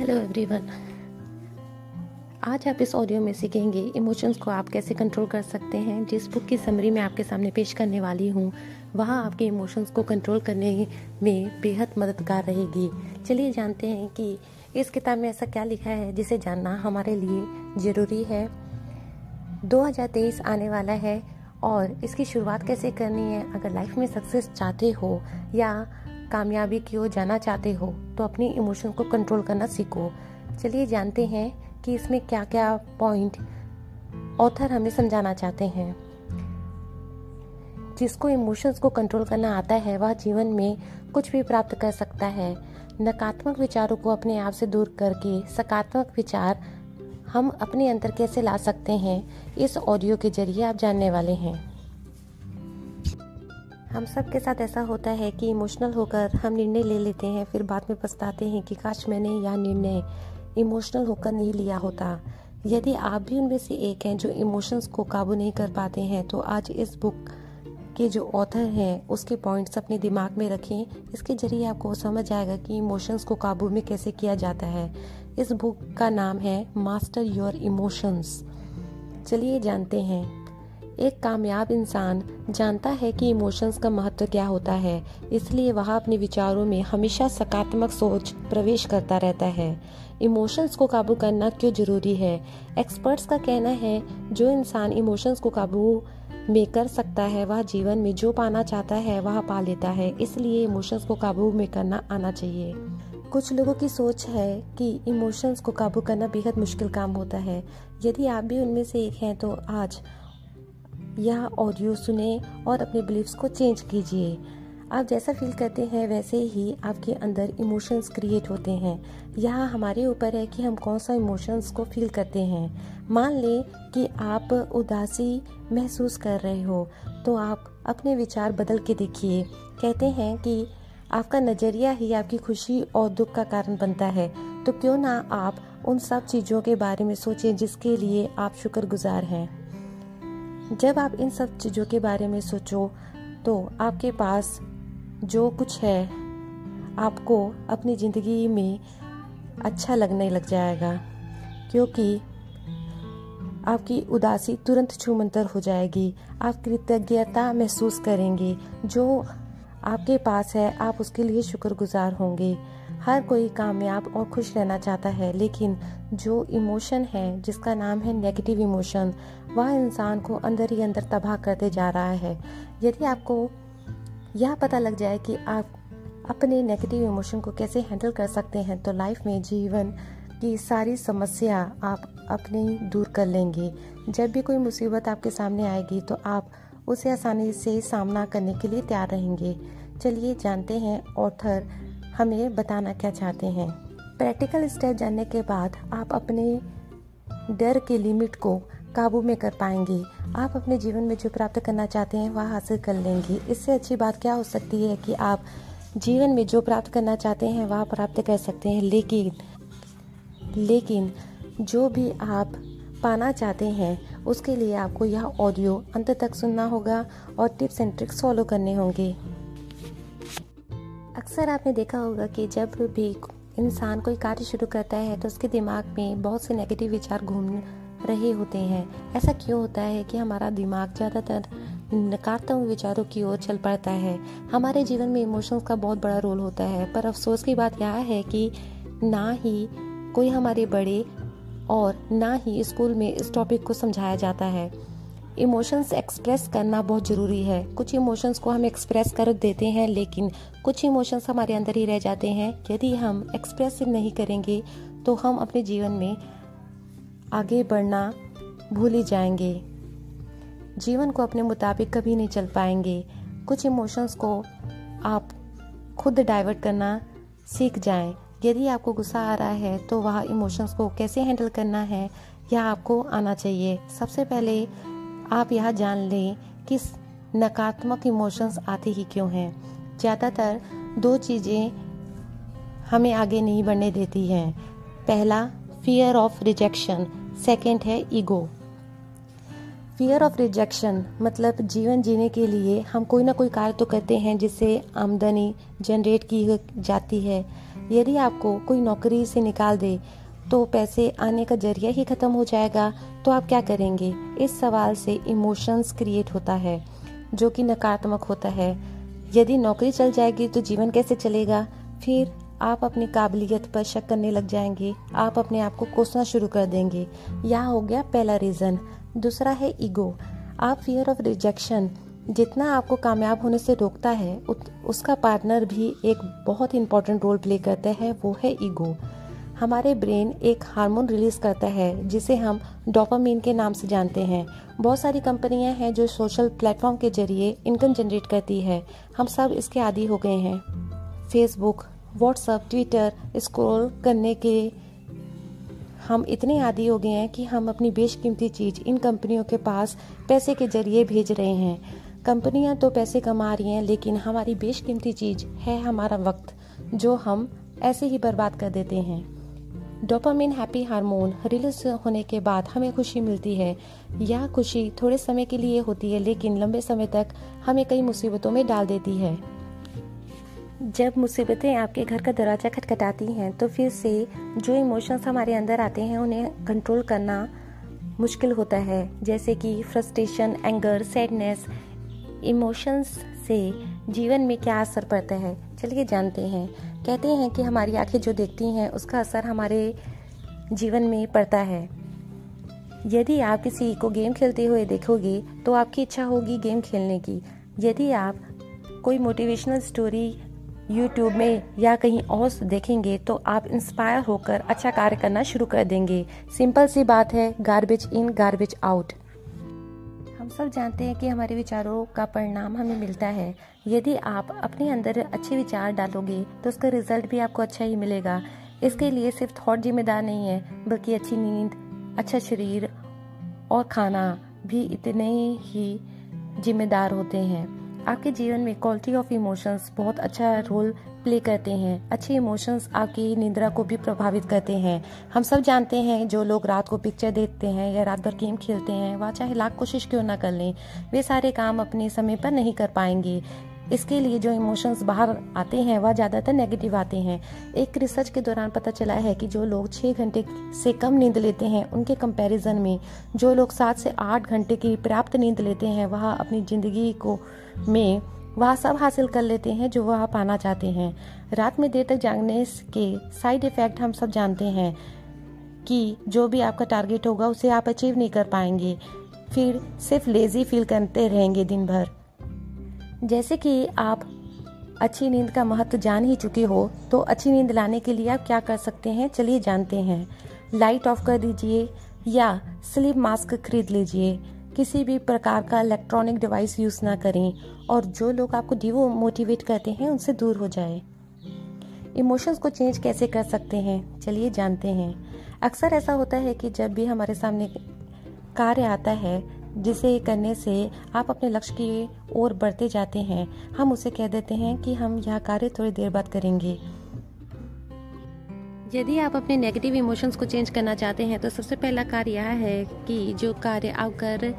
Hello everyone आज आप इस ऑडियो में सीखेंगे इमोशंस को आप कैसे कंट्रोल कर सकते हैं। जिस बुक की समरी मैं आपके सामने पेश करने वाली हूँ, वहाँ आपके इमोशंस को कंट्रोल करने में बेहद मददगार रहेगी। चलिए जानते हैं कि इस किताब में ऐसा क्या लिखा है जिसे जानना हमारे लिए ज़रूरी है। 2023 आने वाला है और इसकी शुरुआत कैसे करनी है? अगर लाइफ में सक्सेस चाहते हो या कामयाबी की ओर जाना चाहते हो तो अपनी इमोशन को कंट्रोल करना सीखो। चलिए जानते हैं कि इसमें क्या क्या पॉइंट ऑथर हमें समझाना चाहते हैं। जिसको इमोशंस को कंट्रोल करना आता है, वह जीवन में कुछ भी प्राप्त कर सकता है। नकारात्मक विचारों को अपने आप से दूर करके सकारात्मक विचार हम अपने अंतर कैसे ला सकते हैं, इस ऑडियो के ज़रिए आप जानने वाले हैं। हम सब के साथ ऐसा होता है कि इमोशनल होकर हम निर्णय ले लेते हैं, फिर बाद में पछताते हैं कि काश मैंने यह निर्णय इमोशनल होकर नहीं लिया होता। यदि आप भी उनमें से एक हैं जो इमोशंस को काबू नहीं कर पाते हैं तो आज इस बुक के जो ऑथर हैं, उसके पॉइंट्स अपने दिमाग में रखें। इसके ज़रिए आपको समझ आएगा कि इमोशंस को काबू में कैसे किया जाता है। इस बुक का नाम है मास्टर योर इमोशंस चलिए जानते हैं। एक कामयाब इंसान जानता है कि इमोशंस का महत्व क्या होता है, इसलिए वह अपने विचारों में हमेशा सकारात्मक सोच प्रवेश करता रहता है। इमोशंस को काबू करना क्यों ज़रूरी है? एक्सपर्ट्स का कहना है, जो इंसान इमोशंस को काबू में कर सकता है, वह जीवन में जो पाना चाहता है, वह पा लेता है। इसलिए इमोशंस को काबू में करना आना चाहिए। कुछ लोगों की सोच है कि इमोशंस को काबू करना बेहद मुश्किल काम होता है। यदि आप भी उनमें से एक हैं तो आज यह ऑडियो सुने और अपने बिलीव्स को चेंज कीजिए। आप जैसा फील करते हैं, वैसे ही आपके अंदर इमोशंस क्रिएट होते हैं। यह हमारे ऊपर है कि हम कौन सा इमोशंस को फील करते हैं। मान लें कि आप उदासी महसूस कर रहे हो तो आप अपने विचार बदल के देखिए। कहते हैं कि आपका नज़रिया ही आपकी खुशी और दुख का कारण बनता है। तो क्यों ना आप उन सब चीज़ों के बारे में सोचें जिसके लिए आप शुक्रगुजार हैं। जब आप इन सब चीज़ों के बारे में सोचो तो आपके पास जो कुछ है, आपको अपनी ज़िंदगी में अच्छा लगने लग जाएगा, क्योंकि आपकी उदासी तुरंत छूमंतर हो जाएगी। आप कृतज्ञता महसूस करेंगे। जो आपके पास है, आप उसके लिए शुक्रगुजार होंगे। हर कोई कामयाब और खुश रहना चाहता है, लेकिन जो इमोशन है, जिसका नाम है नेगेटिव इमोशन वह इंसान को अंदर ही अंदर तबाह करते जा रहा है। यदि आपको यह पता लग जाए कि आप अपने नेगेटिव इमोशन को कैसे हैंडल कर सकते हैं तो लाइफ में जीवन की सारी समस्या आप अपनी दूर कर लेंगे। जब भी कोई मुसीबत आपके सामने आएगी तो आप उसे आसानी से सामना करने के लिए तैयार रहेंगे। चलिए, जानते हैं ऑथर हमें बताना क्या चाहते हैं। प्रैक्टिकल स्टेप जानने के बाद आप अपने डर के लिमिट को काबू में कर पाएँगे। आप अपने जीवन में जो प्राप्त करना चाहते हैं, वह हासिल कर लेंगे। इससे अच्छी बात क्या हो सकती है कि आप जीवन में जो प्राप्त करना चाहते हैं, वह प्राप्त कर सकते हैं। लेकिन लेकिन जो भी आप पाना चाहते हैं, उसके लिए आपको यह ऑडियो अंत तक सुनना होगा और टिप्स एंड ट्रिक्स फॉलो करने होंगे। अक्सर आपने देखा होगा कि जब भी इंसान कोई कार्य शुरू करता है तो उसके दिमाग में बहुत से नेगेटिव विचार घूम रहे होते हैं। ऐसा क्यों होता है कि हमारा दिमाग ज़्यादातर नकारात्मक विचारों की ओर चल पड़ता है? हमारे जीवन में इमोशंस का बहुत बड़ा रोल होता है, पर अफसोस की बात यह है कि ना ही कोई हमारे बड़े और ना ही स्कूल में इस टॉपिक को समझाया जाता है। इमोशंस एक्सप्रेस करना बहुत ज़रूरी है। कुछ इमोशंस को हम एक्सप्रेस कर देते हैं, लेकिन कुछ इमोशंस हमारे अंदर ही रह जाते हैं। यदि हम एक्सप्रेस नहीं करेंगे तो हम अपने जीवन में आगे बढ़ना भूल ही जाएँगे। जीवन को अपने मुताबिक कभी नहीं चल पाएँगे। कुछ इमोशंस को आप खुद डाइवर्ट करना सीख जाएँ। यदि आपको गुस्सा आ रहा है तो वह इमोशंस को कैसे हैंडल करना है, यह आपको आना चाहिए। सबसे पहले आप यह जान लें कि नकारात्मक इमोशंस आते ही क्यों हैं। ज़्यादातर दो चीज़ें हमें आगे नहीं बढ़ने देती हैं। पहला फियर ऑफ़ रिजेक्शन सेकंड है ईगो फियर ऑफ़ रिजेक्शन मतलब जीवन जीने के लिए हम कोई ना कोई कार्य तो करते हैं जिससे आमदनी जनरेट की जाती है। यदि आपको कोई नौकरी से निकाल दे तो पैसे आने का ज़रिया ही खत्म हो जाएगा। तो आप क्या करेंगे? इस सवाल से इमोशंस क्रिएट होता है, जो कि नकारात्मक होता है। यदि नौकरी चल जाएगी तो जीवन कैसे चलेगा? फिर आप अपनी काबिलियत पर शक करने लग जाएँगे। आप अपने आप को कोसना शुरू कर देंगे। यह हो गया पहला रीज़न दूसरा है ईगो आप फियर ऑफ़ रिजेक्शन जितना आपको कामयाब होने से रोकता है उसका पार्टनर भी एक बहुत इंपॉर्टेंट रोल प्ले करता है, वो है ईगो हमारे ब्रेन एक हार्मोन रिलीज़ करता है, जिसे हम डोपामीन के नाम से जानते हैं। बहुत सारी कंपनियाँ हैं जो सोशल प्लेटफॉर्म के ज़रिए इनकम जनरेट करती है। हम सब इसके आदि हो गए हैं। फेसबुक व्हाट्सअप ट्विटर स्क्रॉल करने के हम इतने आदि हो गए हैं कि हम अपनी बेशकीमती चीज़ इन कंपनियों के पास पैसे के ज़रिए भेज रहे हैं। कंपनियाँ तो पैसे कमा रही हैं, लेकिन हमारी बेशकीमती चीज़ है हमारा वक्त, जो हम ऐसे ही बर्बाद कर देते हैं। डोपामिन हैप्पी हार्मोन रिलीज़ होने के बाद हमें खुशी मिलती है। यह खुशी थोड़े समय के लिए होती है, लेकिन लंबे समय तक हमें कई मुसीबतों में डाल देती है। जब मुसीबतें आपके घर का दरवाज़ा खटखटाती हैं तो फिर से जो इमोशंस हमारे अंदर आते हैं, उन्हें कंट्रोल करना मुश्किल होता है। जैसे कि फ्रस्ट्रेशन, एंगर, सैडनेस, इमोशंस से जीवन में क्या असर पड़ता है? चलिए जानते हैं। कहते हैं कि हमारी आँखें जो देखती हैं, उसका असर हमारे जीवन में पड़ता है। यदि आप किसी को गेम खेलते हुए देखोगे तो आपकी इच्छा होगी गेम खेलने की। यदि आप कोई मोटिवेशनल स्टोरी यूट्यूब में या कहीं और देखेंगे तो आप इंस्पायर होकर अच्छा कार्य करना शुरू कर देंगे। सिंपल सी बात है गार्बेज इन गार्बेज आउट हम सब जानते हैं कि हमारे विचारों का परिणाम हमें मिलता है। यदि आप अपने अंदर अच्छे विचार डालोगे तो उसका रिज़ल्ट भी आपको अच्छा ही मिलेगा। इसके लिए सिर्फ़ थॉट जिम्मेदार नहीं है, बल्कि अच्छी नींद अच्छा शरीर और खाना भी इतने ही जिम्मेदार होते हैं। आपके जीवन में क्वालिटी ऑफ़ इमोशंस बहुत अच्छा रोल प्ले करते हैं। अच्छे इमोशंस आपकी निंद्रा को भी प्रभावित करते हैं। हम सब जानते हैं, जो लोग रात को पिक्चर देखते हैं या रात भर गेम खेलते हैं, वह चाहे लाख कोशिश क्यों ना कर लें, वे सारे काम अपने समय पर नहीं कर पाएँगे। इसके लिए जो इमोशंस बाहर आते हैं, वह ज़्यादातर नेगेटिव आते हैं। एक रिसर्च के दौरान पता चला है कि जो लोग छः घंटे से कम नींद लेते हैं, उनके कंपैरिजन में जो लोग सात से आठ घंटे की पर्याप्त नींद लेते हैं, वह अपनी ज़िंदगी को में वह सब हासिल कर लेते हैं जो वह पाना चाहते हैं। रात में देर तक जागने के साइड इफ़ेक्ट हम सब जानते हैं कि जो भी आपका टारगेट होगा, उसे आप अचीव नहीं कर पाएँगे। फिर सिर्फ़ लेज़ी फील करते रहेंगे दिन भर। जैसे कि आप अच्छी नींद का महत्व जान ही चुके हो तो अच्छी नींद लाने के लिए आप क्या कर सकते हैं, चलिए जानते हैं। लाइट ऑफ़ कर दीजिए या स्लीप मास्क खरीद लीजिए। किसी भी प्रकार का इलेक्ट्रॉनिक डिवाइस यूज़ ना करें और जो लोग आपको डिवो मोटिवेट करते हैं, उनसे दूर हो जाए। इमोशंस को चेंज कैसे कर सकते हैं? चलिए जानते हैं। अक्सर ऐसा होता है कि जब भी हमारे सामने कार्य आता है, जिसे करने से आप अपने लक्ष्य की ओर बढ़ते जाते हैं, हम उसे कह देते हैं कि हम यह कार्य थोड़ी देर बाद करेंगे। यदि आप अपने नेगेटिव इमोशंस को चेंज करना चाहते हैं तो सबसे पहला कार्य यह है कि जो कार्य आप कर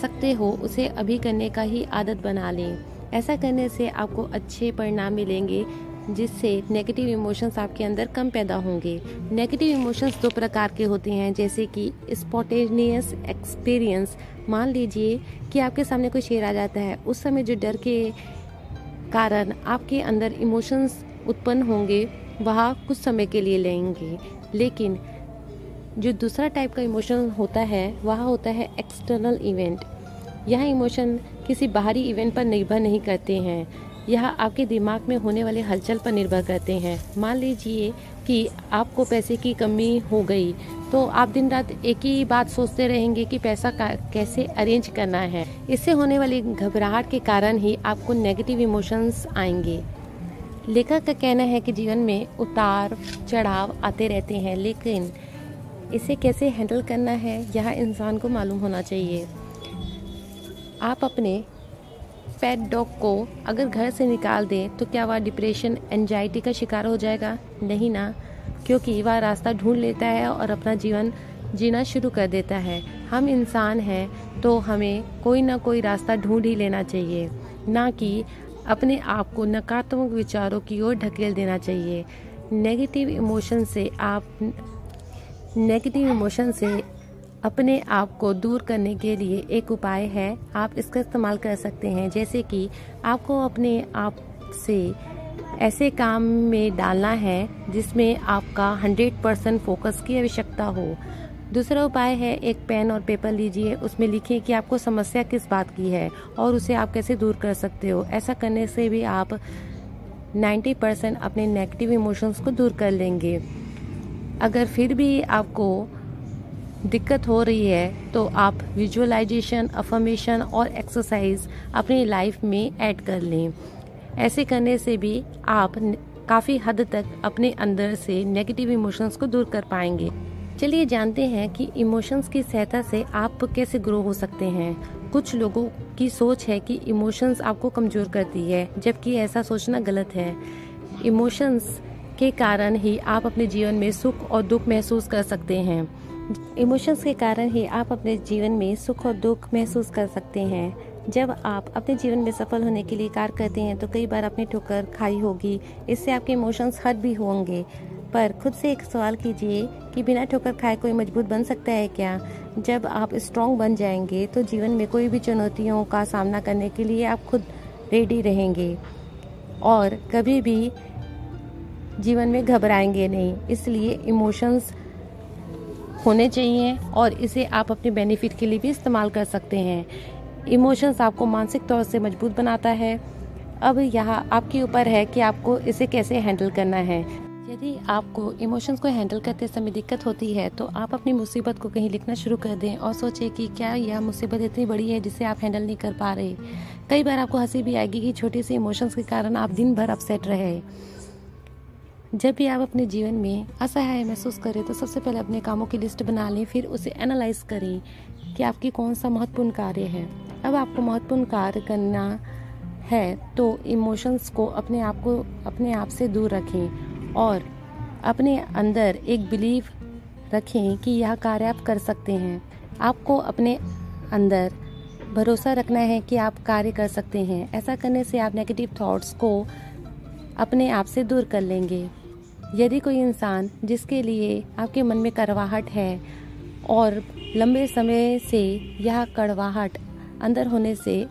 सकते हो, उसे अभी करने का ही आदत बना लें। ऐसा करने से आपको अच्छे परिणाम मिलेंगे, जिससे नेगेटिव इमोशंस आपके अंदर कम पैदा होंगे। नेगेटिव इमोशंस दो प्रकार के होते हैं, जैसे कि स्पॉटेनियस एक्सपीरियंस मान लीजिए कि आपके सामने कोई शेर आ जाता है, उस समय जो डर के कारण आपके अंदर इमोशंस उत्पन्न होंगे वह कुछ समय के लिए लेंगे। लेकिन जो दूसरा टाइप का इमोशन होता है, वह होता है एक्सटर्नल इवेंट यह इमोशन किसी बाहरी इवेंट पर निर्भर नहीं करते हैं। यह आपके दिमाग में होने वाले हलचल पर निर्भर करते हैं। मान लीजिए कि आपको पैसे की कमी हो गई तो आप दिन रात एक ही बात सोचते रहेंगे कि पैसा कैसे अरेंज करना है। इससे होने वाली घबराहट के कारण ही आपको नेगेटिव इमोशंस आएँगे। लेखक का कहना है कि जीवन में उतार चढ़ाव आते रहते हैं, लेकिन इसे कैसे हैंडल करना है, यह इंसान को मालूम होना चाहिए। आप अपने पेट डॉग को अगर घर से निकाल दें तो क्या वह डिप्रेशन एनजाइटी का शिकार हो जाएगा? नहीं ना, क्योंकि वह रास्ता ढूंढ लेता है और अपना जीवन जीना शुरू कर देता है। हम इंसान हैं तो हमें कोई ना कोई रास्ता ढूंढ ही लेना चाहिए। ना कि अपने आप को नकारात्मक विचारों की ओर ढकेल देना चाहिए। नेगेटिव इमोशन से आप नेगेटिव इमोशन से अपने आप को दूर करने के लिए एक उपाय है। आप इसका इस्तेमाल कर सकते हैं, जैसे कि आपको अपने आप से ऐसे काम में डालना है जिसमें आपका 100 परसेंट फोकस की आवश्यकता हो। दूसरा उपाय है, एक पेन और पेपर लीजिए। उसमें लिखिए कि आपको समस्या किस बात की है और उसे आप कैसे दूर कर सकते हो। ऐसा करने से भी आप 90 परसेंट अपने नेगेटिव इमोशंस को दूर कर लेंगे। अगर फिर भी आपको दिक्कत हो रही है तो आप विजुअलाइजेशन अफर्मेशन और एक्सरसाइज अपनी लाइफ में ऐड कर लें। ऐसे करने से भी आप काफ़ी हद तक अपने अंदर से नेगेटिव इमोशंस को दूर कर पाएँगे। चलिए जानते हैं कि इमोशंस की सहायता से आप कैसे ग्रो हो सकते हैं। कुछ लोगों की सोच है कि इमोशंस आपको कमज़ोर करती है, जबकि ऐसा सोचना गलत है। इमोशंस के कारण ही आप अपने जीवन में सुख और दुख महसूस कर सकते हैं। इमोशंस के कारण ही आप अपने जीवन में सुख और दुख महसूस कर सकते हैं। जब आप अपने जीवन में सफल होने के लिए कार्य करते हैं तो कई बार अपनी ठोकर खाई होगी। इससे आपके इमोशंस हर्ट भी होंगे। पर खुद से एक सवाल कीजिए कि बिना ठोकर खाए कोई मज़बूत बन सकता है क्या? जब आप स्ट्रांग बन जाएँगे तो जीवन में कोई भी चुनौतियों का सामना करने के लिए आप खुद रेडी रहेंगे। और कभी भी जीवन में घबराएँगे नहीं। इसलिए इमोशंस होने चाहिए और इसे आप अपने बेनिफिट के लिए भी इस्तेमाल कर सकते हैं। इमोशंस आपको मानसिक तौर से मज़बूत बनाता है। अब यह आपके ऊपर है कि आपको इसे कैसे हैंडल करना है। यदि आपको इमोशंस को हैंडल करते समय दिक्कत होती है तो आप अपनी मुसीबत को कहीं लिखना शुरू कर दें और सोचें कि क्या यह मुसीबत इतनी बड़ी है जिसे आप हैंडल नहीं कर पा रहे। कई बार आपको हँसी भी आएगी कि छोटी सी इमोशंस के कारण आप दिन भर अपसेट रहे। जब भी आप अपने जीवन में असहाय महसूस करें तो सबसे पहले अपने कामों की लिस्ट बना लें, फिर उसे एनालाइज करें कि आपकी कौन सा महत्वपूर्ण कार्य है। अब आपको महत्वपूर्ण कार्य करना है तो इमोशंस को अपने आप को, अपने आप से दूर रखें। और अपने अंदर एक बिलीव रखें कि यह कार्य आप कर सकते हैं। आपको अपने अंदर भरोसा रखना है कि आप कार्य कर सकते हैं। ऐसा करने से आप नेगेटिव थॉट्स को अपने आप से दूर कर लेंगे। यदि कोई इंसान जिसके लिए आपके मन में करवाहट है और लंबे समय से यह कड़वाहट अंदर होने से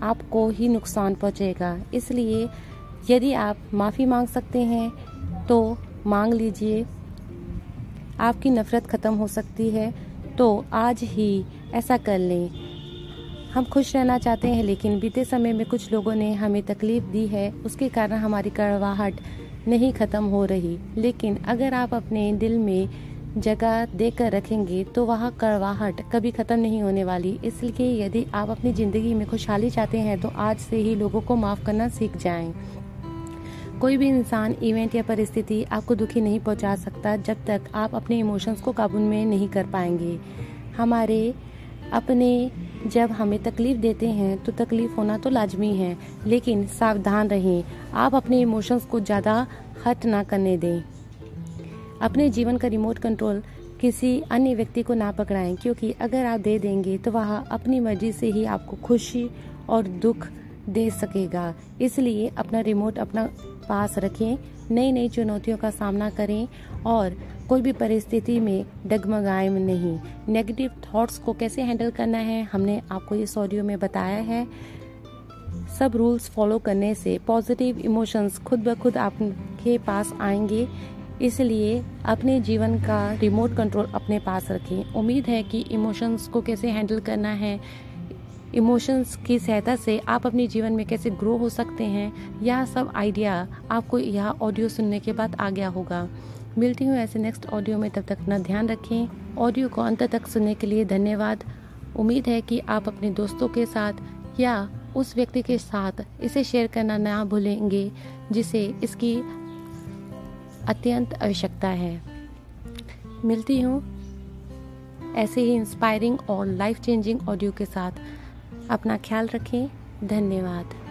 आपको ही नुकसान पहुंचेगा। इसलिए यदि आप माफ़ी मांग सकते हैं तो मांग लीजिए। आपकी नफ़रत ख़त्म हो सकती है तो आज ही ऐसा कर लें। हम खुश रहना चाहते हैं, लेकिन बीते समय में कुछ लोगों ने हमें तकलीफ़ दी है। उसके कारण हमारी कड़वाहट नहीं ख़त्म हो रही। लेकिन अगर आप अपने दिल में जगह देकर रखेंगे तो वह कड़वाहट कभी ख़त्म नहीं होने वाली। इसलिए यदि आप अपनी ज़िंदगी में खुशहाली चाहते हैं तो आज से ही लोगों को माफ़ करना सीख जाएँ। कोई भी इंसान इवेंट या परिस्थिति आपको दुखी नहीं पहुँचा सकता जब तक आप अपने इमोशंस को काबू में नहीं कर पाएँगे। हमारे अपने जब हमें तकलीफ़ देते हैं तो तकलीफ़ होना तो लाजमी है, लेकिन सावधान रहें। आप अपने इमोशंस को ज़्यादा हट ना करने दें। अपने जीवन का रिमोट कंट्रोल किसी अन्य व्यक्ति को ना पकड़ाएँ, क्योंकि अगर आप दे देंगे तो वह अपनी मर्ज़ी से ही आपको खुशी और दुख दे सकेगा। इसलिए अपना रिमोट अपना पास रखें नई नई चुनौतियों का सामना करें और कोई भी परिस्थिति में डगमगाए नहीं। नेगेटिव थॉट्स को कैसे हैंडल करना है, हमने आपको इस ऑडियो में बताया है। सब रूल्स फॉलो करने से पॉजिटिव इमोशंस खुद ब खुद आपके पास आएँगे। इसलिए अपने जीवन का रिमोट कंट्रोल अपने पास रखें। उम्मीद है कि इमोशंस को कैसे हैंडल करना है इमोशंस की सहायता से आप अपने जीवन में कैसे ग्रो हो सकते हैं यह सब आइडिया आपको यह ऑडियो सुनने के बाद आ गया होगा। मिलती हूँ ऐसे नेक्स्ट ऑडियो में, तब तक अपना ध्यान रखें। ऑडियो को अंत तक सुनने के लिए धन्यवाद। उम्मीद है कि आप अपने दोस्तों के साथ या उस व्यक्ति के साथ इसे शेयर करना ना भूलेंगे, जिसे इसकी अत्यंत आवश्यकता है। मिलती हूँ ऐसे ही इंस्पायरिंग और लाइफ चेंजिंग ऑडियो के साथ। अपना ख्याल रखें। धन्यवाद।